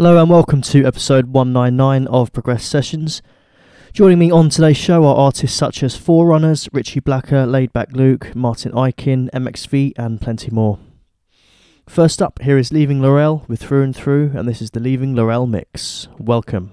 Hello and welcome to episode 199 of Progress Sessions. Joining me on today's show are artists such as Forerunners, Richie Blacker, Laidback Luke, Martin Ikin, MXV, and plenty more. First up, here is Leaving Laurel with Through and Through, and this is the Leaving Laurel mix. Welcome.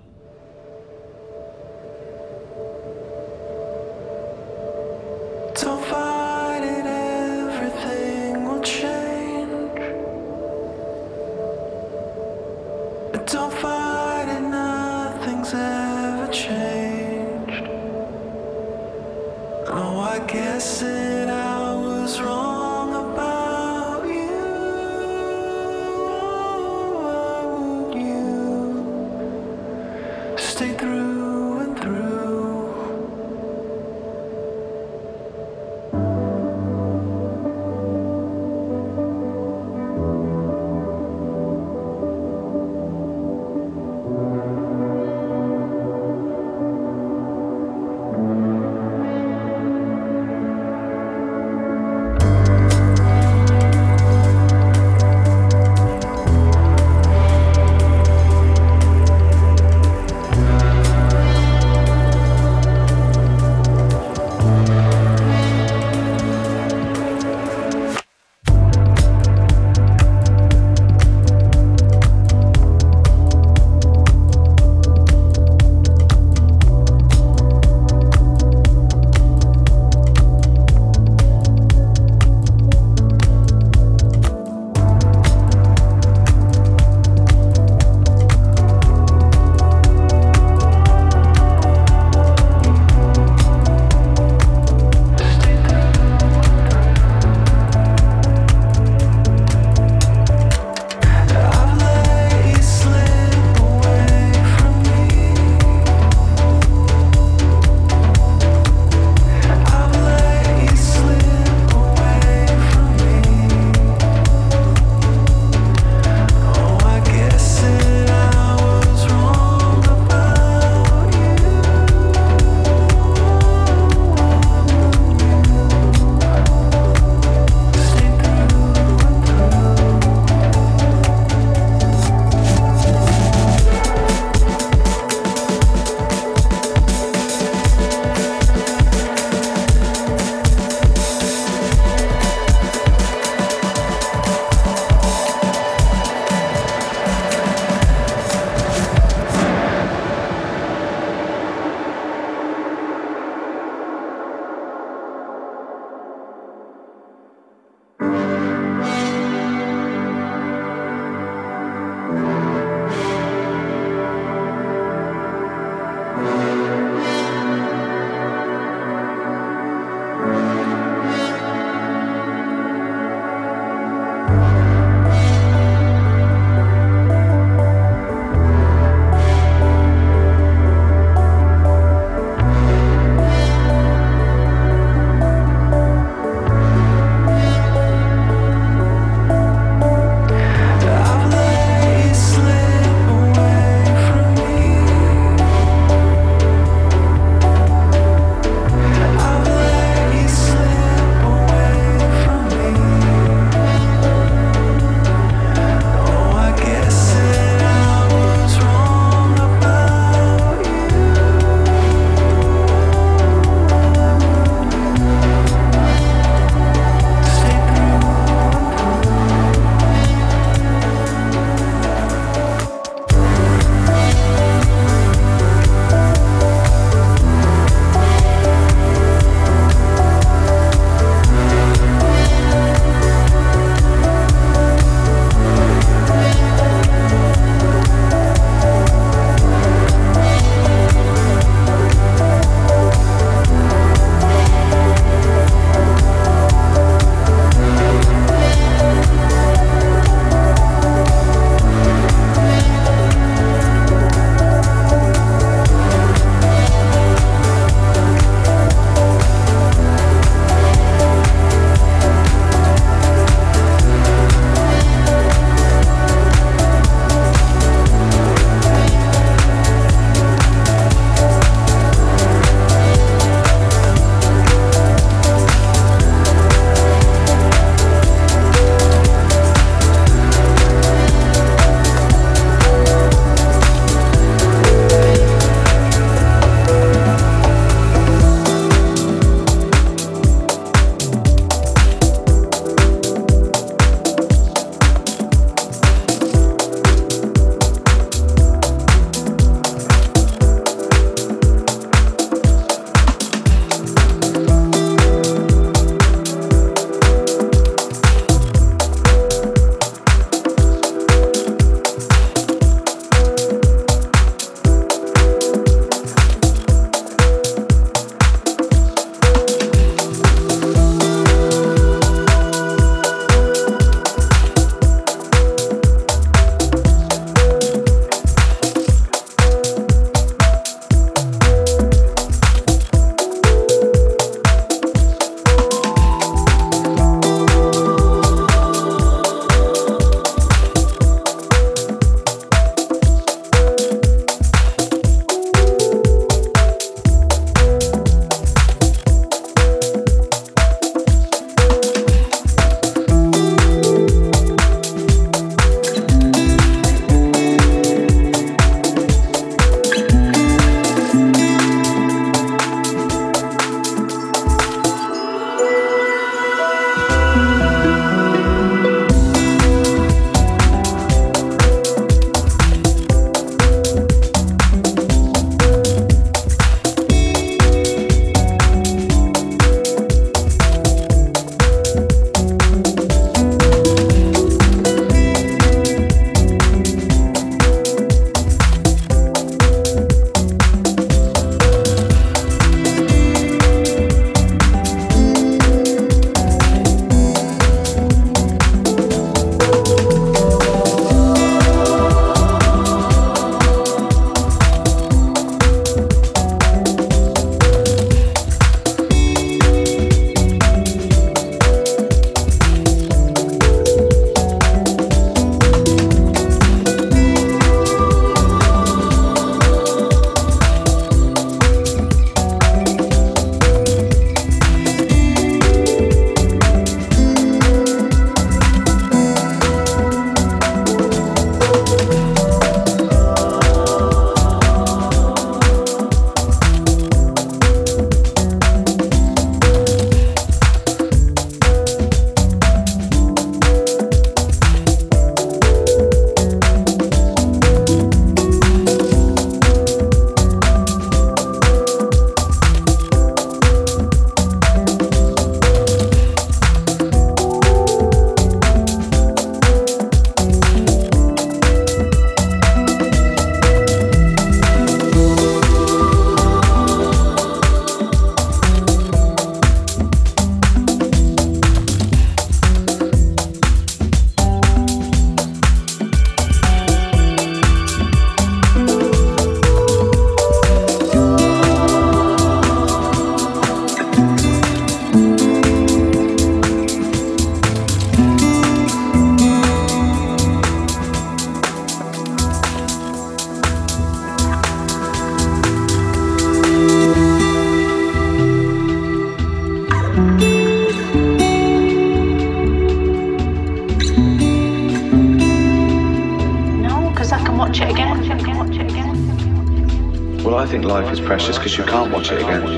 precious because you can't watch it again.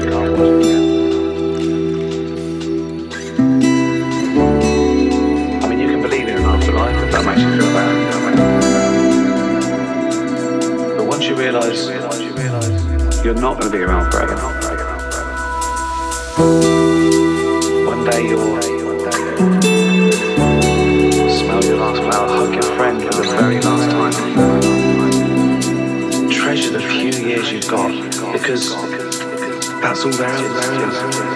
Azul, azul, azul, azul.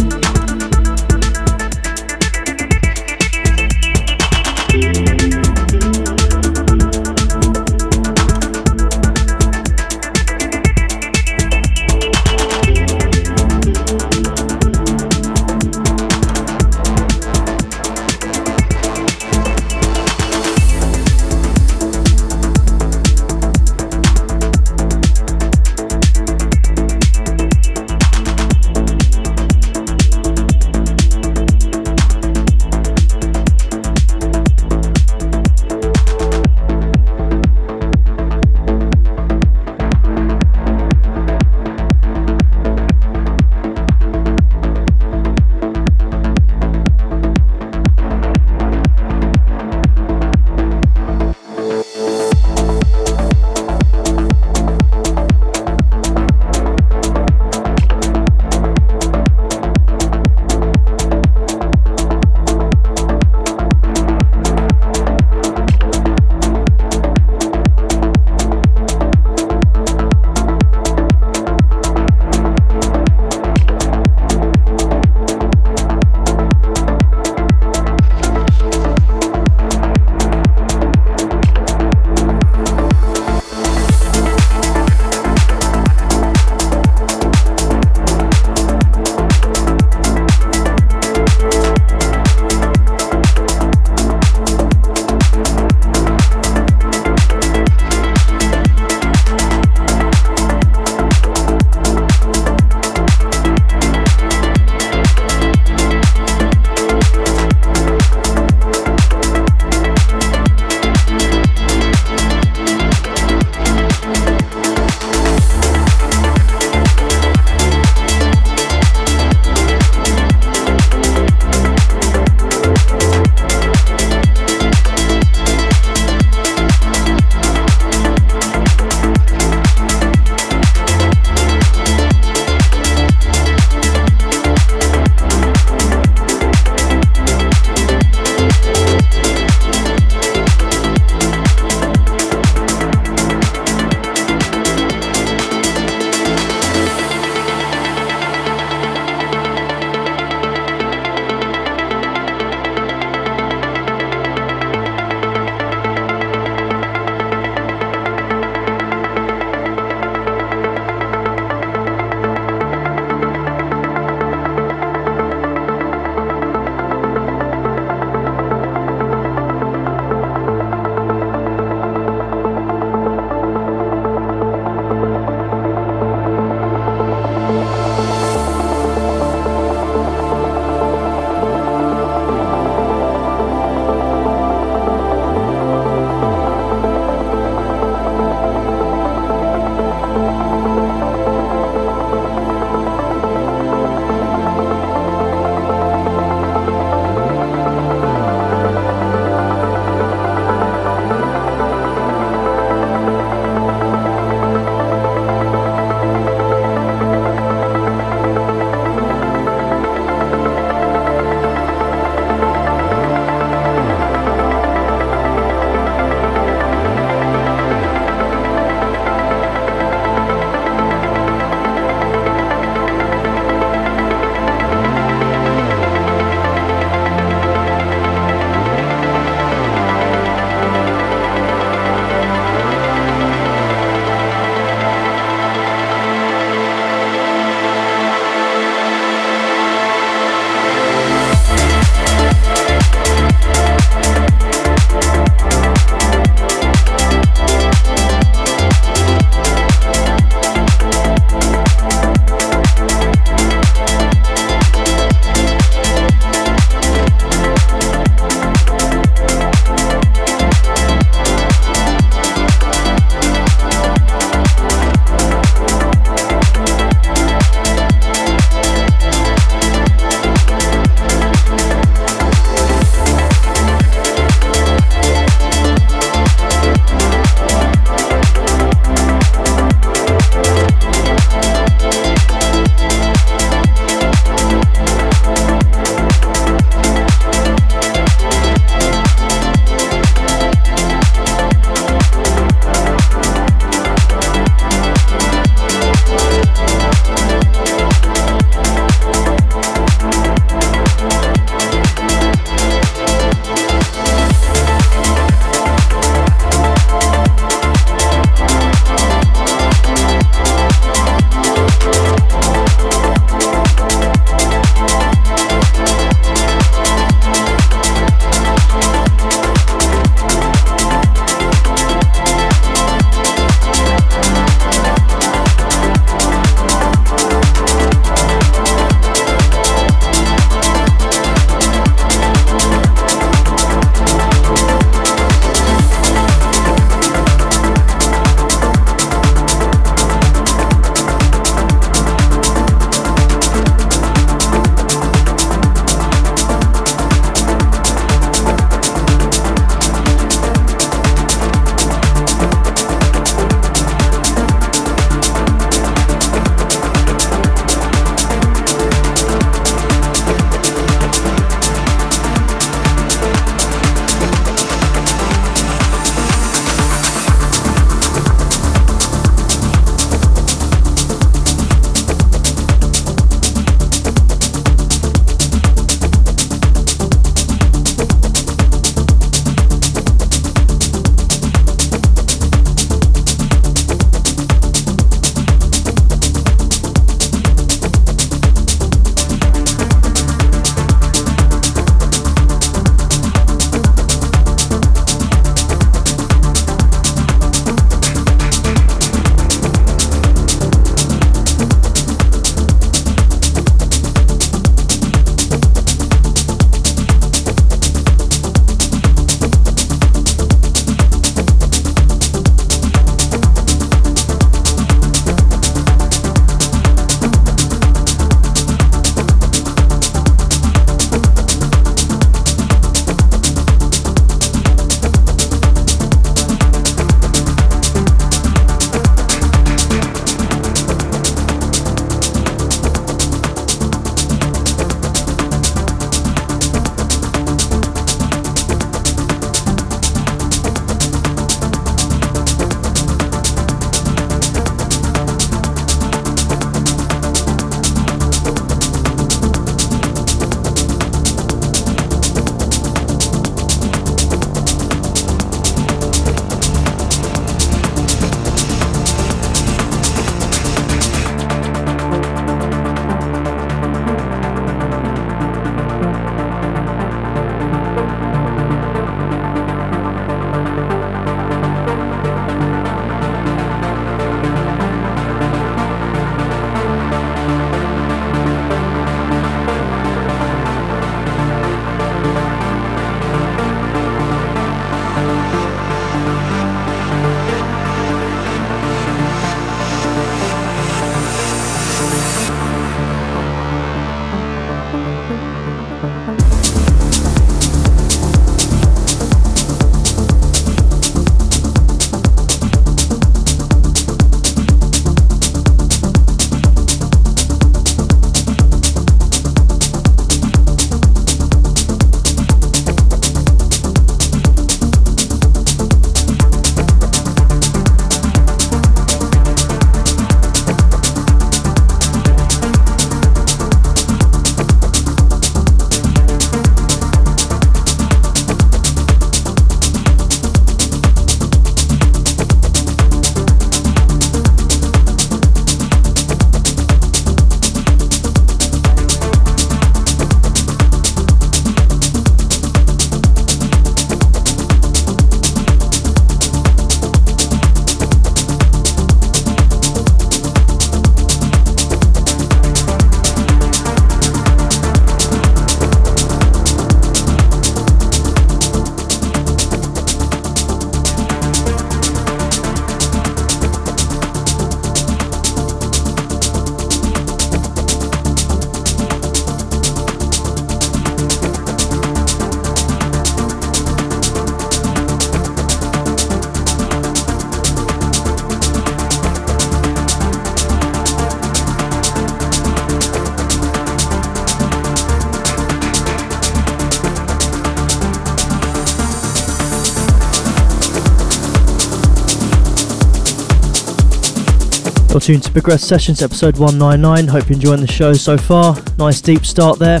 Tuned to Progress Sessions episode 199. Hope you're enjoying the show so far. Nice deep start there.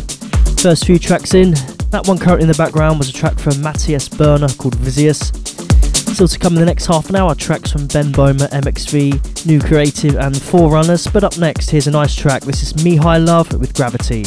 First few tracks in. That one currently in the background was a track from Matthias Berner called Vizius. Still to come in the next half an hour, tracks from Ben Böhmer, MXV, New Creative, and Forerunners. But up next, here's a nice track. This is Mihai Love with Gravity.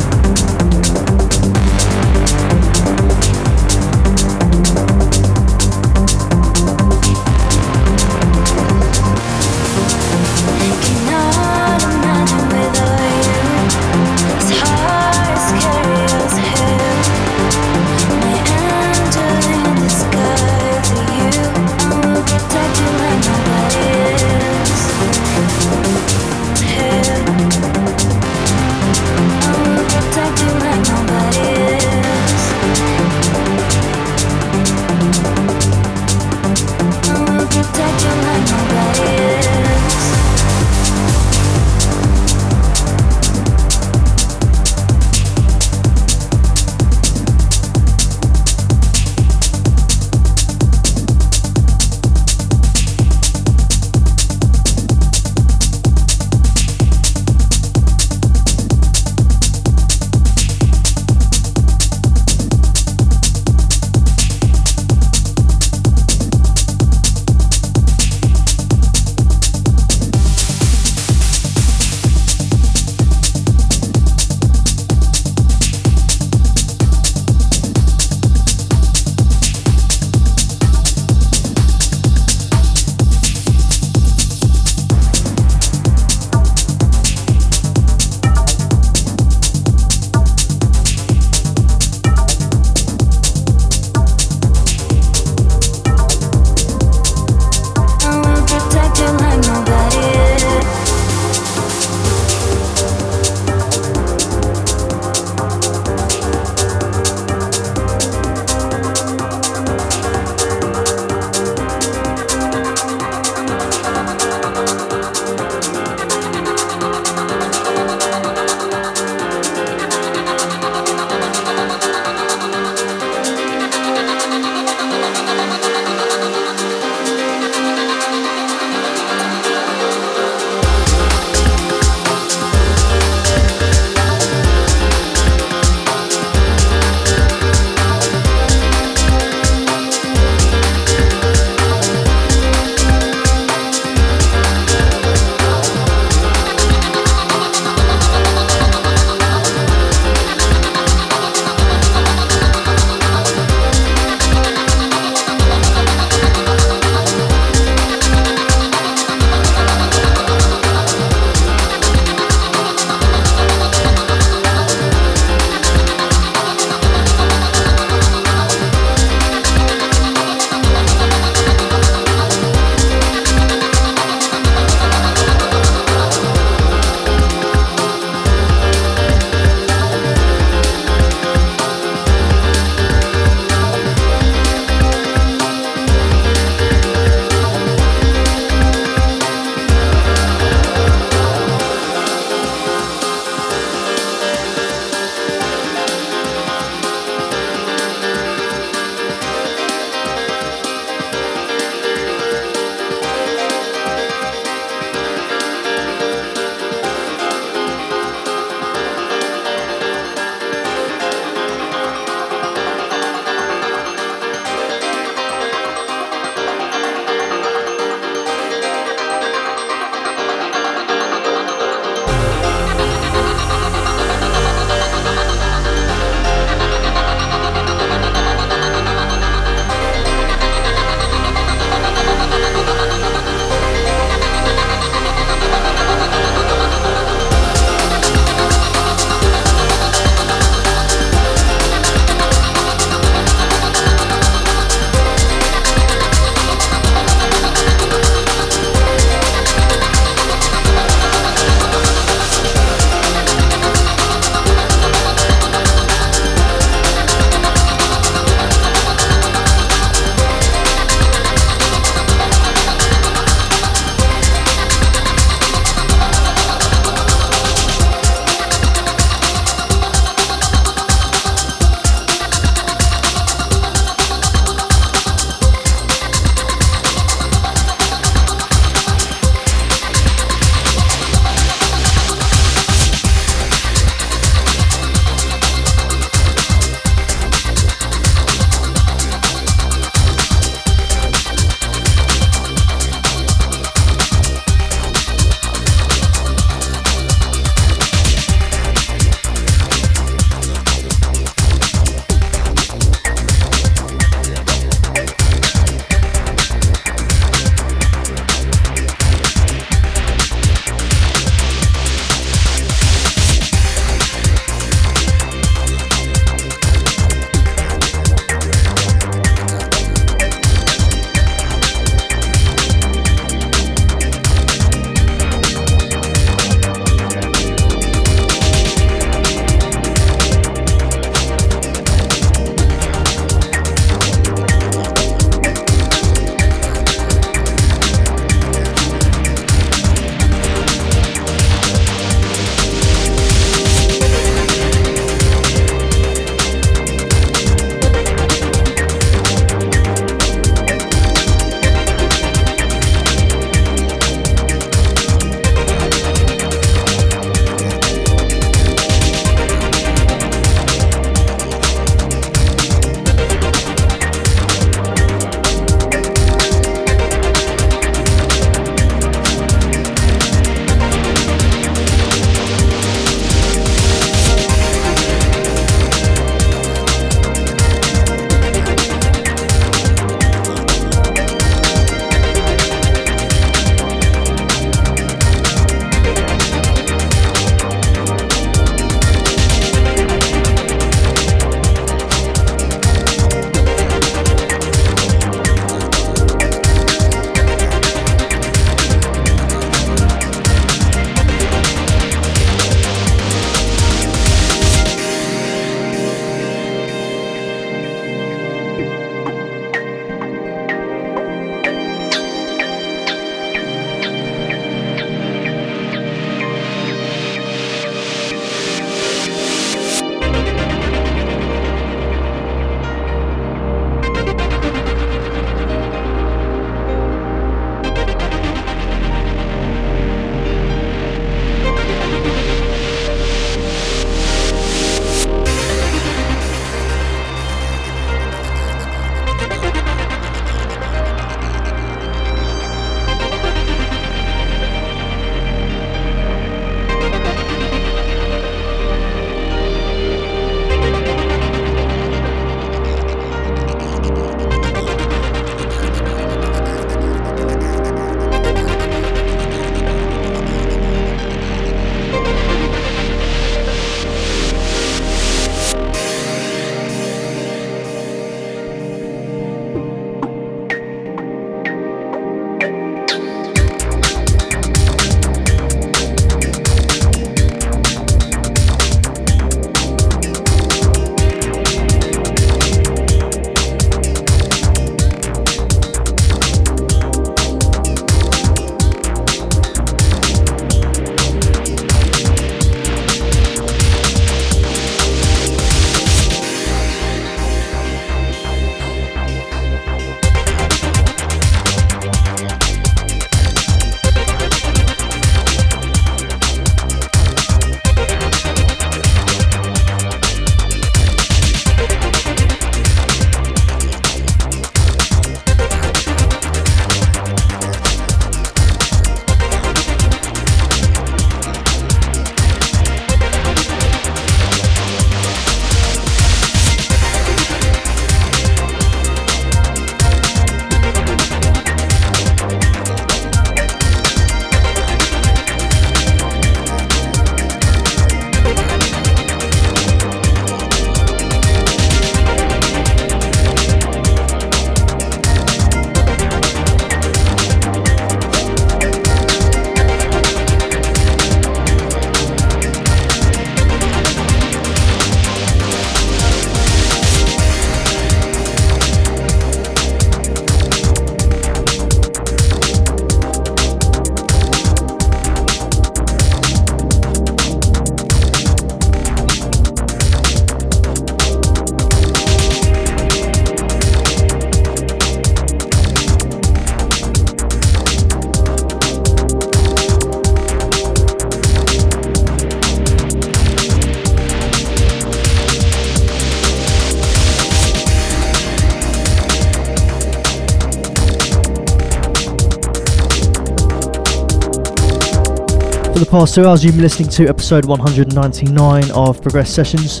Past two hours, you've been listening to episode 199 of Progress Sessions.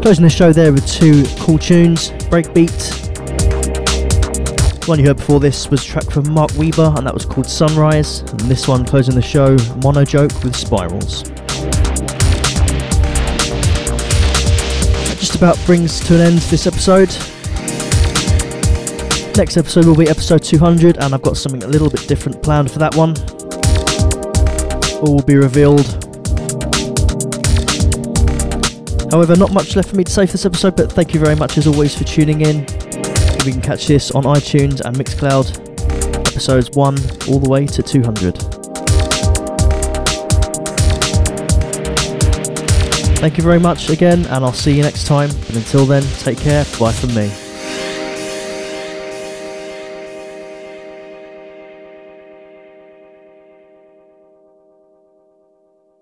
Closing the show there with two cool tunes Breakbeat. One you heard before this was track from Mark Weber, and that was called Sunrise. And this one closing the show, Mono Joke with Spirals. That just about brings to an end this episode. Next episode will be episode 200, and I've got something a little bit different planned for that one. All will be revealed. However, not much left for me to say for this episode, but thank you very much as always for tuning in. We can catch this on iTunes and Mixcloud, episodes 1 all the way to 200. Thank you very much again, and I'll see you next time. And until then, take care. Bye from me.